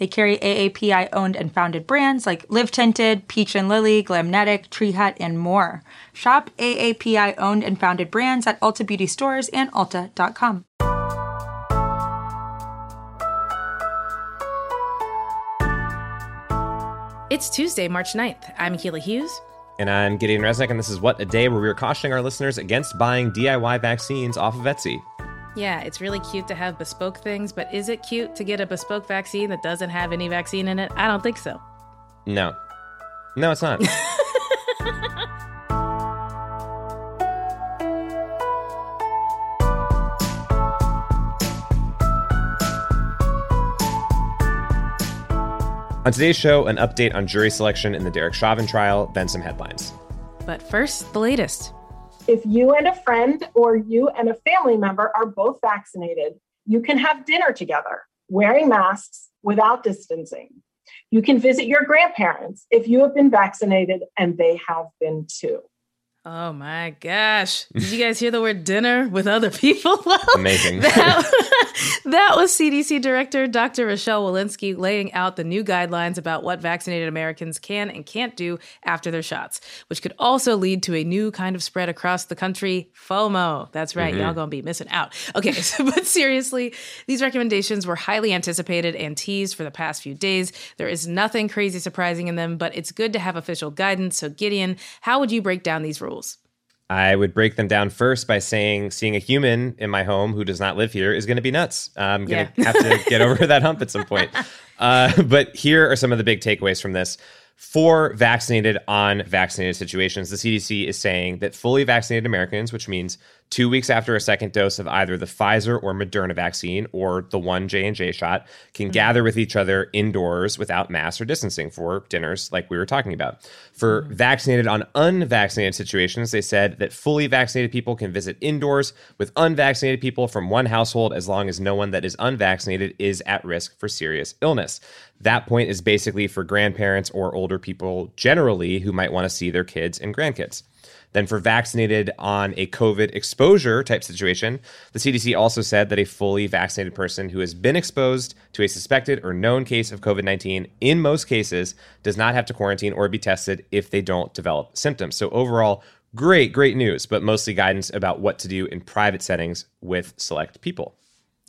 They carry AAPI owned and founded brands like Live Tinted, Peach and Lily, Glamnetic, Tree Hut, and more. Shop AAPI owned and founded brands at Ulta Beauty stores and Ulta.com. It's Tuesday, March 9th. I'm Akilah Hughes. And I'm Gideon Resnick, and this is What a Day, where we are cautioning our listeners against buying DIY vaccines off of Etsy. Yeah, it's really cute to have bespoke things, but is it cute to get a bespoke vaccine that doesn't have any vaccine in it? I don't think so. No. No, it's not. On today's show, an update on jury selection in the Derek Chauvin trial, then some headlines. But first, the latest. If you and a friend or you and a family member are both vaccinated, you can have dinner together wearing masks without distancing. You can visit your grandparents if you have been vaccinated and they have been too. Oh my gosh. Did you guys hear the word dinner with other people? Amazing. that, that was CDC Director Dr. Rochelle Walensky laying out the new guidelines about what vaccinated Americans can and can't do after their shots, which could also lead to a new kind of spread across the country FOMO. That's right. Mm-hmm. Y'all gonna be missing out. Okay, so, but seriously, these recommendations were highly anticipated and teased for the past few days. There is nothing crazy surprising in them, but it's good to have official guidance. So, Gideon, how would you break down these rules? Rules? I would break them down first by saying seeing a human in my home who does not live here is going to be nuts. I'm going to yeah. have to get over that hump at some point. Uh, but here are some of the big takeaways from this. For vaccinated on vaccinated situations, the CDC is saying that fully vaccinated Americans, which means two weeks after a second dose of either the Pfizer or Moderna vaccine or the one J and J shot, can mm-hmm. gather with each other indoors without masks or distancing for dinners, like we were talking about. For mm-hmm. vaccinated on unvaccinated situations, they said that fully vaccinated people can visit indoors with unvaccinated people from one household as long as no one that is unvaccinated is at risk for serious illness. That point is basically for grandparents or older people generally who might want to see their kids and grandkids. Then, for vaccinated on a COVID exposure type situation, the CDC also said that a fully vaccinated person who has been exposed to a suspected or known case of COVID 19 in most cases does not have to quarantine or be tested if they don't develop symptoms. So, overall, great, great news, but mostly guidance about what to do in private settings with select people.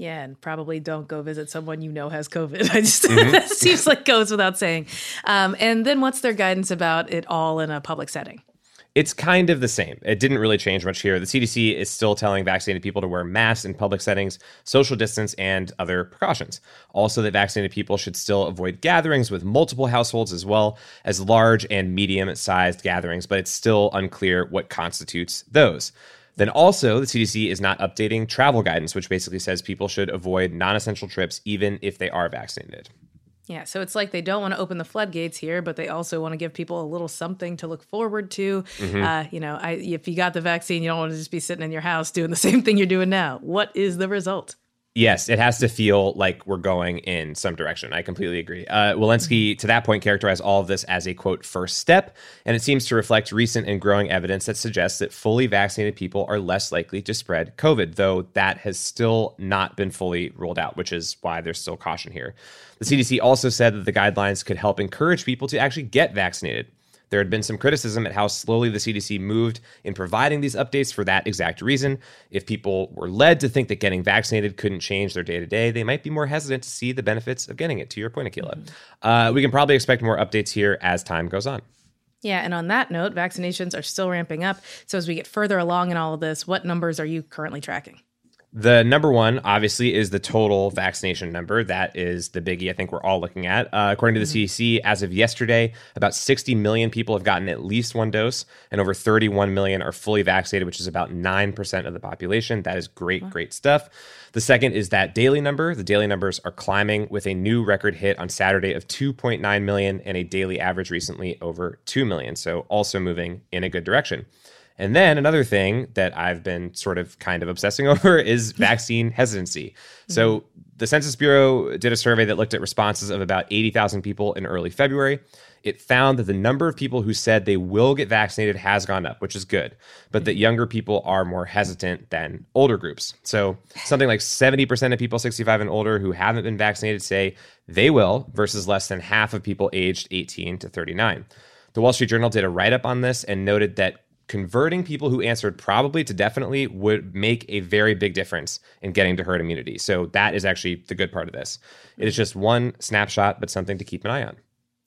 Yeah, and probably don't go visit someone you know has COVID. I just mm-hmm. that seems like goes without saying. Um, and then what's their guidance about it all in a public setting? It's kind of the same. It didn't really change much here. The CDC is still telling vaccinated people to wear masks in public settings, social distance, and other precautions. Also, that vaccinated people should still avoid gatherings with multiple households as well as large and medium sized gatherings, but it's still unclear what constitutes those. Then also, the CDC is not updating travel guidance, which basically says people should avoid non essential trips even if they are vaccinated. Yeah, so it's like they don't want to open the floodgates here, but they also want to give people a little something to look forward to. Mm-hmm. Uh, you know, I, if you got the vaccine, you don't want to just be sitting in your house doing the same thing you're doing now. What is the result? Yes, it has to feel like we're going in some direction. I completely agree. Uh, Walensky, to that point, characterized all of this as a quote first step, and it seems to reflect recent and growing evidence that suggests that fully vaccinated people are less likely to spread COVID, though that has still not been fully ruled out, which is why there's still caution here. The CDC also said that the guidelines could help encourage people to actually get vaccinated. There had been some criticism at how slowly the CDC moved in providing these updates for that exact reason. If people were led to think that getting vaccinated couldn't change their day to day, they might be more hesitant to see the benefits of getting it, to your point, Akilah. Mm-hmm. Uh, we can probably expect more updates here as time goes on. Yeah, and on that note, vaccinations are still ramping up. So as we get further along in all of this, what numbers are you currently tracking? The number one, obviously, is the total vaccination number. That is the biggie I think we're all looking at. Uh, according to the mm-hmm. CDC, as of yesterday, about 60 million people have gotten at least one dose, and over 31 million are fully vaccinated, which is about 9% of the population. That is great, great stuff. The second is that daily number. The daily numbers are climbing with a new record hit on Saturday of 2.9 million and a daily average recently over 2 million. So also moving in a good direction. And then another thing that I've been sort of kind of obsessing over is vaccine hesitancy. Mm-hmm. So the Census Bureau did a survey that looked at responses of about 80,000 people in early February. It found that the number of people who said they will get vaccinated has gone up, which is good, but that mm-hmm. younger people are more hesitant than older groups. So something like 70% of people 65 and older who haven't been vaccinated say they will, versus less than half of people aged 18 to 39. The Wall Street Journal did a write up on this and noted that converting people who answered probably to definitely would make a very big difference in getting to herd immunity. So that is actually the good part of this. It is just one snapshot, but something to keep an eye on.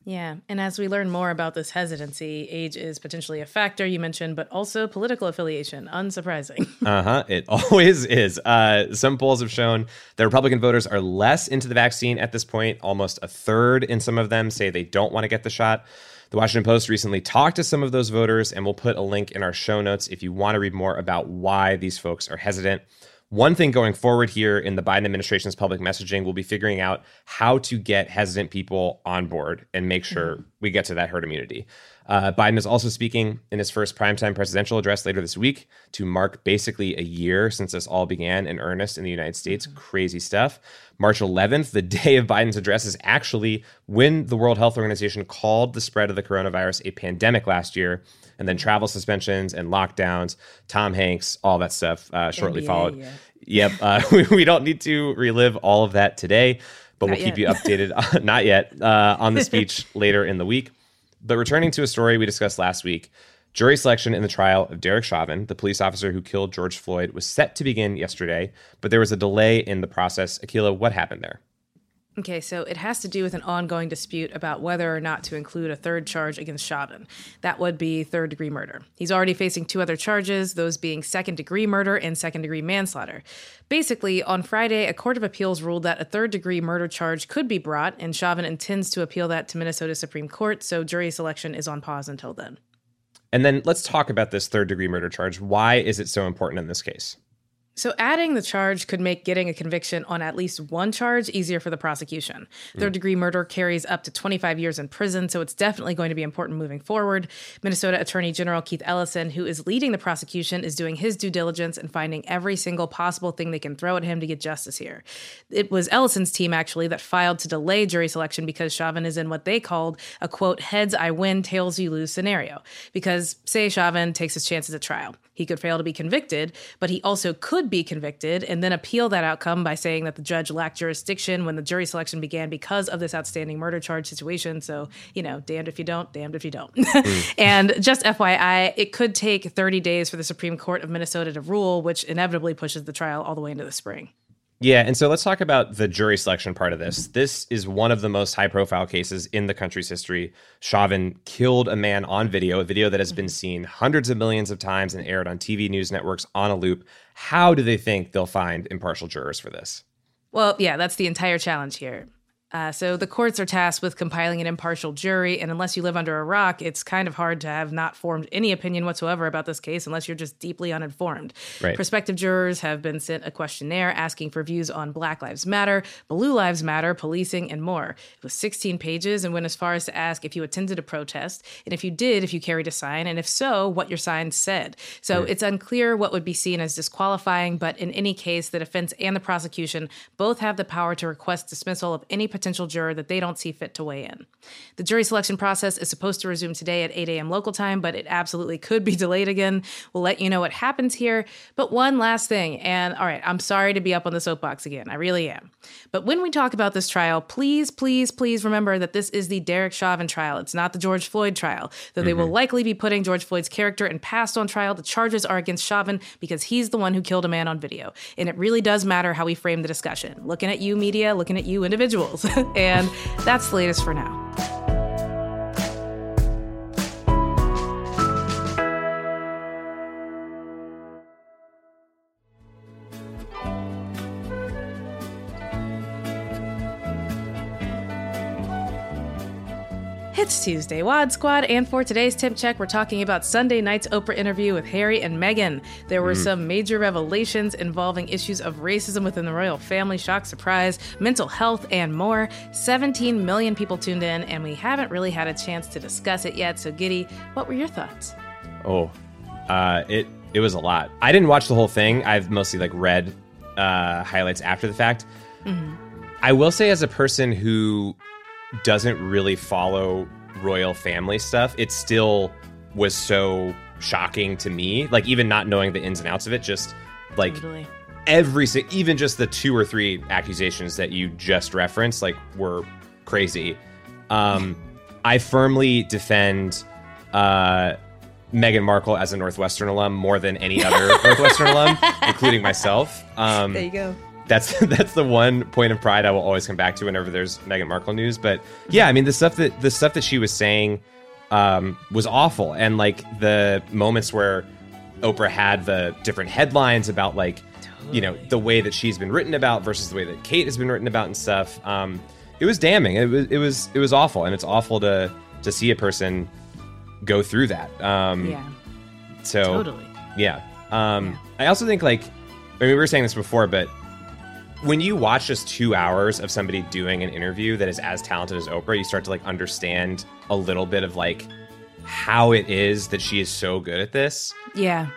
Yeah. And as we learn more about this hesitancy, age is potentially a factor you mentioned, but also political affiliation. Unsurprising. uh huh. It always is. Uh, some polls have shown that Republican voters are less into the vaccine at this point. Almost a third in some of them say they don't want to get the shot. The Washington Post recently talked to some of those voters, and we'll put a link in our show notes if you want to read more about why these folks are hesitant. One thing going forward here in the Biden administration's public messaging we'll be figuring out how to get hesitant people on board and make sure mm-hmm. we get to that herd immunity. Uh, Biden is also speaking in his first primetime presidential address later this week to mark basically a year since this all began in earnest in the United States. Mm-hmm. Crazy stuff. March 11th, the day of Biden's address, is actually when the World Health Organization called the spread of the coronavirus a pandemic last year. And then travel suspensions and lockdowns, Tom Hanks, all that stuff uh, shortly NBA, followed. Yeah. Yep. Uh, we, we don't need to relive all of that today, but not we'll yet. keep you updated, not yet, uh, on the speech later in the week. But returning to a story we discussed last week, jury selection in the trial of Derek Chauvin, the police officer who killed George Floyd, was set to begin yesterday, but there was a delay in the process. Akilah, what happened there? Okay, so it has to do with an ongoing dispute about whether or not to include a third charge against Chauvin. That would be third degree murder. He's already facing two other charges, those being second degree murder and second degree manslaughter. Basically, on Friday, a court of appeals ruled that a third degree murder charge could be brought, and Chauvin intends to appeal that to Minnesota Supreme Court, so jury selection is on pause until then. And then let's talk about this third degree murder charge. Why is it so important in this case? So, adding the charge could make getting a conviction on at least one charge easier for the prosecution. Mm. Third degree murder carries up to 25 years in prison, so it's definitely going to be important moving forward. Minnesota Attorney General Keith Ellison, who is leading the prosecution, is doing his due diligence and finding every single possible thing they can throw at him to get justice here. It was Ellison's team, actually, that filed to delay jury selection because Chauvin is in what they called a quote, heads I win, tails you lose scenario. Because, say, Chauvin takes his chances at trial. He could fail to be convicted, but he also could be convicted and then appeal that outcome by saying that the judge lacked jurisdiction when the jury selection began because of this outstanding murder charge situation. So, you know, damned if you don't, damned if you don't. Mm. and just FYI, it could take 30 days for the Supreme Court of Minnesota to rule, which inevitably pushes the trial all the way into the spring. Yeah, and so let's talk about the jury selection part of this. This is one of the most high profile cases in the country's history. Chauvin killed a man on video, a video that has been mm-hmm. seen hundreds of millions of times and aired on TV news networks on a loop. How do they think they'll find impartial jurors for this? Well, yeah, that's the entire challenge here. Uh, so the courts are tasked with compiling an impartial jury, and unless you live under a rock, it's kind of hard to have not formed any opinion whatsoever about this case unless you're just deeply uninformed. Right. Prospective jurors have been sent a questionnaire asking for views on Black Lives Matter, Blue Lives Matter, policing, and more. It was 16 pages and went as far as to ask if you attended a protest, and if you did, if you carried a sign, and if so, what your sign said. So right. it's unclear what would be seen as disqualifying, but in any case, the defense and the prosecution both have the power to request dismissal of any potential potential juror that they don't see fit to weigh in. The jury selection process is supposed to resume today at 8 a.m. local time, but it absolutely could be delayed again. We'll let you know what happens here. But one last thing, and all right, I'm sorry to be up on the soapbox again. I really am. But when we talk about this trial, please, please, please remember that this is the Derek Chauvin trial. It's not the George Floyd trial. Though mm-hmm. they will mm-hmm. likely be putting George Floyd's character and past on trial, the charges are against Chauvin because he's the one who killed a man on video. And it really does matter how we frame the discussion. Looking at you, media, looking at you, individuals. and that's the latest for now. It's Tuesday, WAD Squad, and for today's Temp Check, we're talking about Sunday night's Oprah interview with Harry and Meghan. There were mm. some major revelations involving issues of racism within the royal family, shock, surprise, mental health, and more. 17 million people tuned in, and we haven't really had a chance to discuss it yet. So, Giddy, what were your thoughts? Oh, Uh, it it was a lot. I didn't watch the whole thing. I've mostly like read uh, highlights after the fact. Mm-hmm. I will say, as a person who doesn't really follow royal family stuff, it still was so shocking to me. Like even not knowing the ins and outs of it, just like totally. every even just the two or three accusations that you just referenced, like were crazy. Um, I firmly defend uh, Meghan Markle as a Northwestern alum more than any other Northwestern alum, including myself. Um, there you go. That's that's the one point of pride I will always come back to whenever there's Meghan Markle news. But yeah, I mean the stuff that the stuff that she was saying um, was awful, and like the moments where Oprah had the different headlines about like you know the way that she's been written about versus the way that Kate has been written about and stuff. Um, it was damning. It was it was it was awful, and it's awful to to see a person go through that. Um, yeah. So totally. Yeah. Um, yeah. I also think like I mean we were saying this before, but when you watch just two hours of somebody doing an interview that is as talented as Oprah, you start to like understand a little bit of like how it is that she is so good at this. Yeah.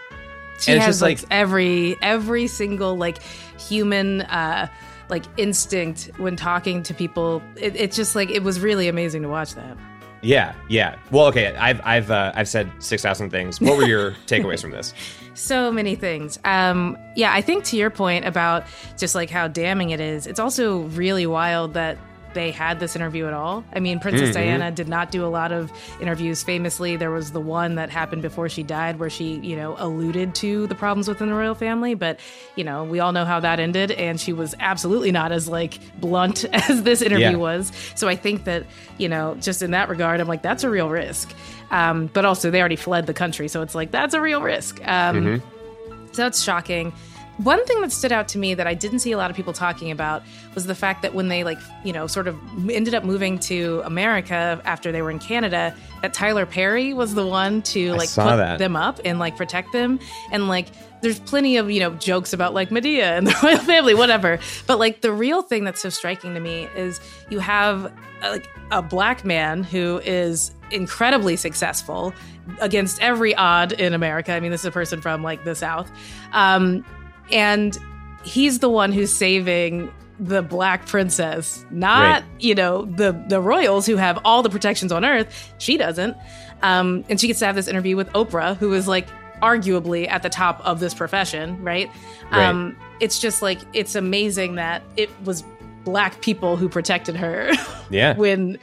She and has like, like every every single like human uh like instinct when talking to people. It, it's just like it was really amazing to watch that. Yeah, yeah. Well, okay. I've I've uh, I've said six thousand things. What were your takeaways from this? So many things. Um, yeah, I think to your point about just like how damning it is. It's also really wild that they had this interview at all. I mean, Princess mm-hmm. Diana did not do a lot of interviews famously. There was the one that happened before she died where she, you know, alluded to the problems within the royal family, but, you know, we all know how that ended and she was absolutely not as like blunt as this interview yeah. was. So I think that, you know, just in that regard, I'm like that's a real risk. Um, but also they already fled the country, so it's like that's a real risk. Um, mm-hmm. So that's shocking. One thing that stood out to me that I didn't see a lot of people talking about was the fact that when they like, you know, sort of ended up moving to America after they were in Canada, that Tyler Perry was the one to like put that. them up and like protect them. And like there's plenty of, you know, jokes about like Madea and the royal family, whatever. But like the real thing that's so striking to me is you have a, uh, like a black man who is incredibly successful against every odd in America. I mean, this is a person from like the South. Um, and he's the one who's saving the black princess not right. you know the the royals who have all the protections on earth. She doesn't. Um, and she gets to have this interview with oprah who is like arguably at the top of this profession right, right. Um, it's just like it's amazing that it was black people who protected her yeah. when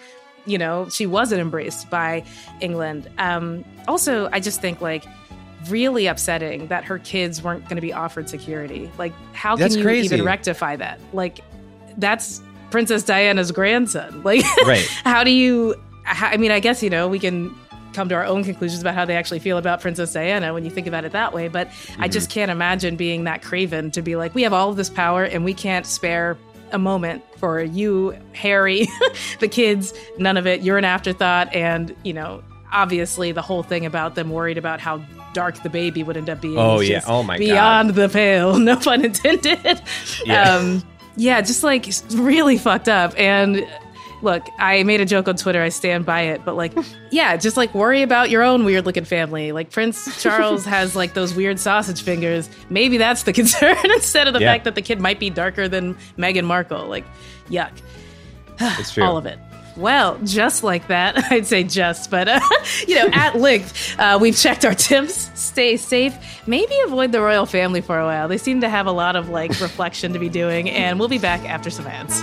you know she wasn't embraced by england. Um, also i just think like really upsetting that her kids weren't going to be offered security. Like, how that's can you crazy. even rectify that? Like, that's Princess Diana's grandson. Like, right. how do you? How, I mean, I guess you know we can come to our own conclusions about how they actually feel about Princess Diana when you think about it that way. But mm-hmm. I just mm-hmm. can't imagine being that craven to be like, we have all of this power and we can't spare a moment for you, Harry, the kids, none of it. You're an afterthought. And, you know, obviously the whole thing about them worried about how dark the baby would end up being. Oh yeah. Oh my beyond God. the pale. No pun intended. Yeah. Um, yeah, just like really fucked up. And look, I made a joke on Twitter. I stand by it. But like, yeah, just like worry about your own weird looking family. Like Prince Charles has like those weird sausage fingers. Maybe that's the concern instead of the yeah. fact that the kid might be darker than Meghan Markle. Like, yuck. It's true. All of it. Well, just like that, I'd say just, but uh, you know, at length, uh, we've checked our tips. Stay safe. Maybe avoid the royal family for a while. They seem to have a lot of like reflection to be doing, and we'll be back after some ads.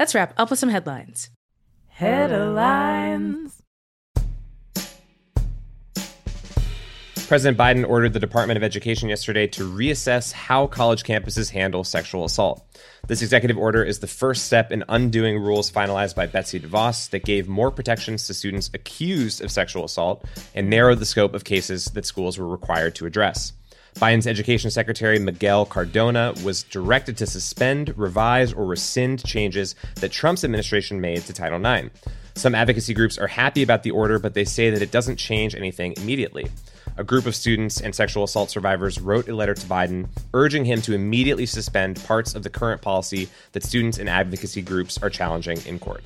Let's wrap up with some headlines. Headlines. President Biden ordered the Department of Education yesterday to reassess how college campuses handle sexual assault. This executive order is the first step in undoing rules finalized by Betsy DeVos that gave more protections to students accused of sexual assault and narrowed the scope of cases that schools were required to address. Biden's Education Secretary Miguel Cardona was directed to suspend, revise, or rescind changes that Trump's administration made to Title IX. Some advocacy groups are happy about the order, but they say that it doesn't change anything immediately. A group of students and sexual assault survivors wrote a letter to Biden urging him to immediately suspend parts of the current policy that students and advocacy groups are challenging in court.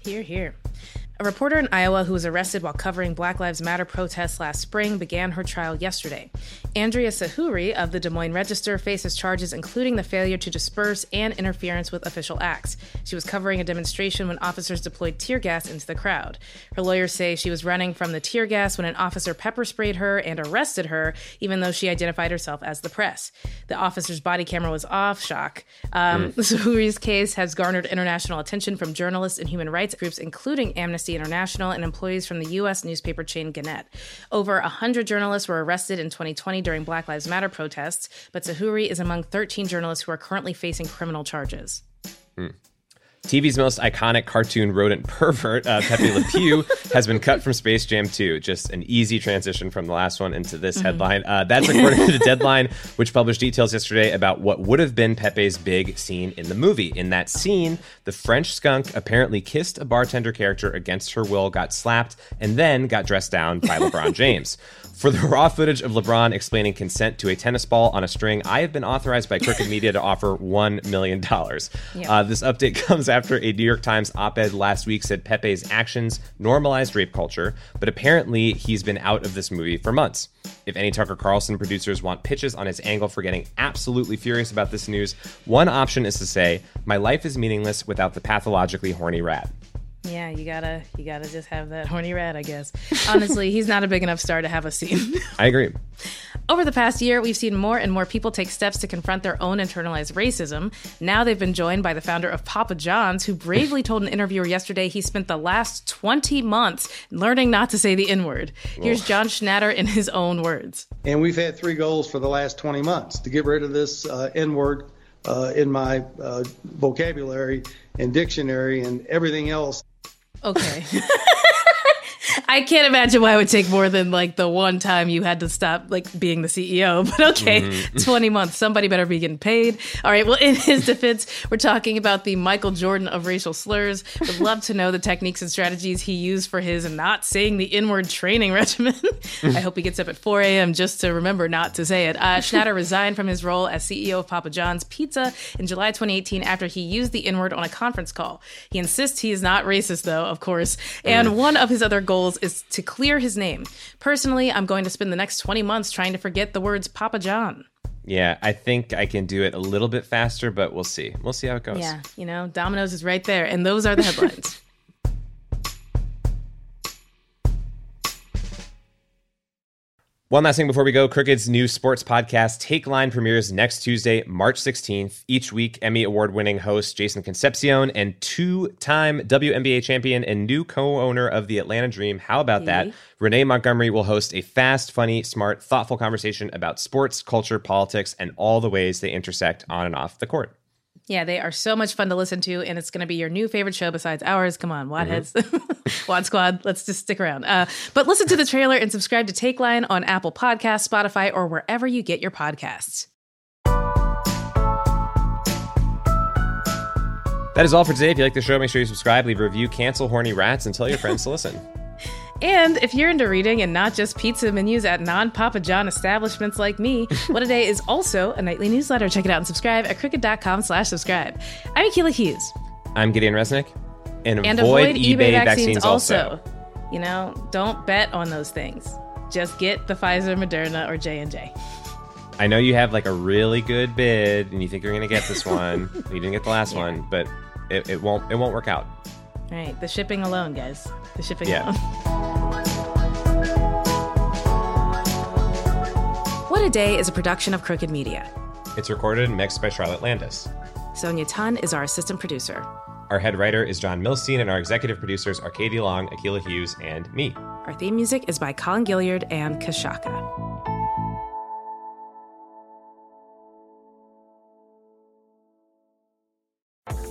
Here, here. A reporter in Iowa who was arrested while covering Black Lives Matter protests last spring began her trial yesterday. Andrea Sahuri of the Des Moines Register faces charges including the failure to disperse and interference with official acts. She was covering a demonstration when officers deployed tear gas into the crowd. Her lawyers say she was running from the tear gas when an officer pepper sprayed her and arrested her, even though she identified herself as the press. The officer's body camera was off, shock. Um, mm. Sahuri's case has garnered international attention from journalists and human rights groups, including Amnesty. Amnesty International and employees from the U.S. newspaper chain Gannett. Over 100 journalists were arrested in 2020 during Black Lives Matter protests, but Sahuri is among 13 journalists who are currently facing criminal charges. Hmm. TV's most iconic cartoon rodent pervert, uh, Pepe Le Pew, has been cut from Space Jam 2. Just an easy transition from the last one into this mm-hmm. headline. Uh, that's according to the Deadline, which published details yesterday about what would have been Pepe's big scene in the movie. In that scene, the French skunk apparently kissed a bartender character against her will, got slapped, and then got dressed down by LeBron James. For the raw footage of LeBron explaining consent to a tennis ball on a string, I have been authorized by Crooked Media to offer $1 million. Yep. Uh, this update comes after a New York Times op ed last week said Pepe's actions normalized rape culture, but apparently he's been out of this movie for months. If any Tucker Carlson producers want pitches on his angle for getting absolutely furious about this news, one option is to say, My life is meaningless without the pathologically horny rat. Yeah, you gotta you gotta just have that horny rat, I guess. Honestly, he's not a big enough star to have a scene. I agree. Over the past year, we've seen more and more people take steps to confront their own internalized racism. Now they've been joined by the founder of Papa John's, who bravely told an interviewer yesterday he spent the last 20 months learning not to say the N word. Here's John Schnatter in his own words. And we've had three goals for the last 20 months to get rid of this uh, N word uh, in my uh, vocabulary and dictionary and everything else. Okay. I can't imagine why it would take more than like the one time you had to stop like being the CEO. But okay, mm-hmm. 20 months. Somebody better be getting paid. All right. Well, in his defense, we're talking about the Michael Jordan of racial slurs. Would love to know the techniques and strategies he used for his not saying the N-word training regimen. I hope he gets up at 4 a.m. just to remember not to say it. Uh, Schnatter resigned from his role as CEO of Papa John's Pizza in July 2018 after he used the N-word on a conference call. He insists he is not racist, though, of course. And one of his other goals is to clear his name. Personally, I'm going to spend the next 20 months trying to forget the words Papa John. Yeah, I think I can do it a little bit faster, but we'll see. We'll see how it goes. Yeah, you know, Domino's is right there, and those are the headlines. One last thing before we go Crooked's new sports podcast, Takeline, premieres next Tuesday, March 16th. Each week, Emmy Award winning host Jason Concepcion and two time WNBA champion and new co owner of the Atlanta Dream. How about that? Renee Montgomery will host a fast, funny, smart, thoughtful conversation about sports, culture, politics, and all the ways they intersect on and off the court. Yeah, they are so much fun to listen to, and it's going to be your new favorite show besides ours. Come on, Wadheads, mm-hmm. Wad Squad. Let's just stick around. Uh, but listen to the trailer and subscribe to Takeline on Apple Podcasts, Spotify, or wherever you get your podcasts. That is all for today. If you like the show, make sure you subscribe, leave a review, cancel horny rats, and tell your friends to listen. And if you're into reading and not just pizza menus at non Papa John establishments like me, What a Day is also a nightly newsletter. Check it out and subscribe at crooked.com slash subscribe. I'm Akilah Hughes. I'm Gideon Resnick. And, and avoid, avoid eBay, eBay vaccines, vaccines also. also. You know, don't bet on those things. Just get the Pfizer, Moderna, or J&J. I know you have like a really good bid and you think you're going to get this one. you didn't get the last yeah. one, but it, it won't it won't work out. All right, the shipping alone, guys. The shipping yeah. alone. what a Day is a production of Crooked Media. It's recorded and mixed by Charlotte Landis. Sonia Tun is our assistant producer. Our head writer is John Milstein, and our executive producers are Katie Long, Akilah Hughes, and me. Our theme music is by Colin Gilliard and Kashaka.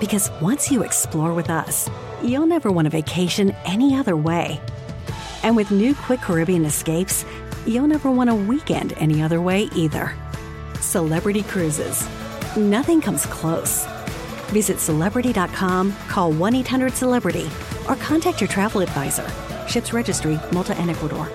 Because once you explore with us, you'll never want a vacation any other way. And with new Quick Caribbean escapes, you'll never want a weekend any other way either. Celebrity Cruises. Nothing comes close. Visit celebrity.com, call 1 800 Celebrity, or contact your travel advisor. Ships Registry, Malta and Ecuador.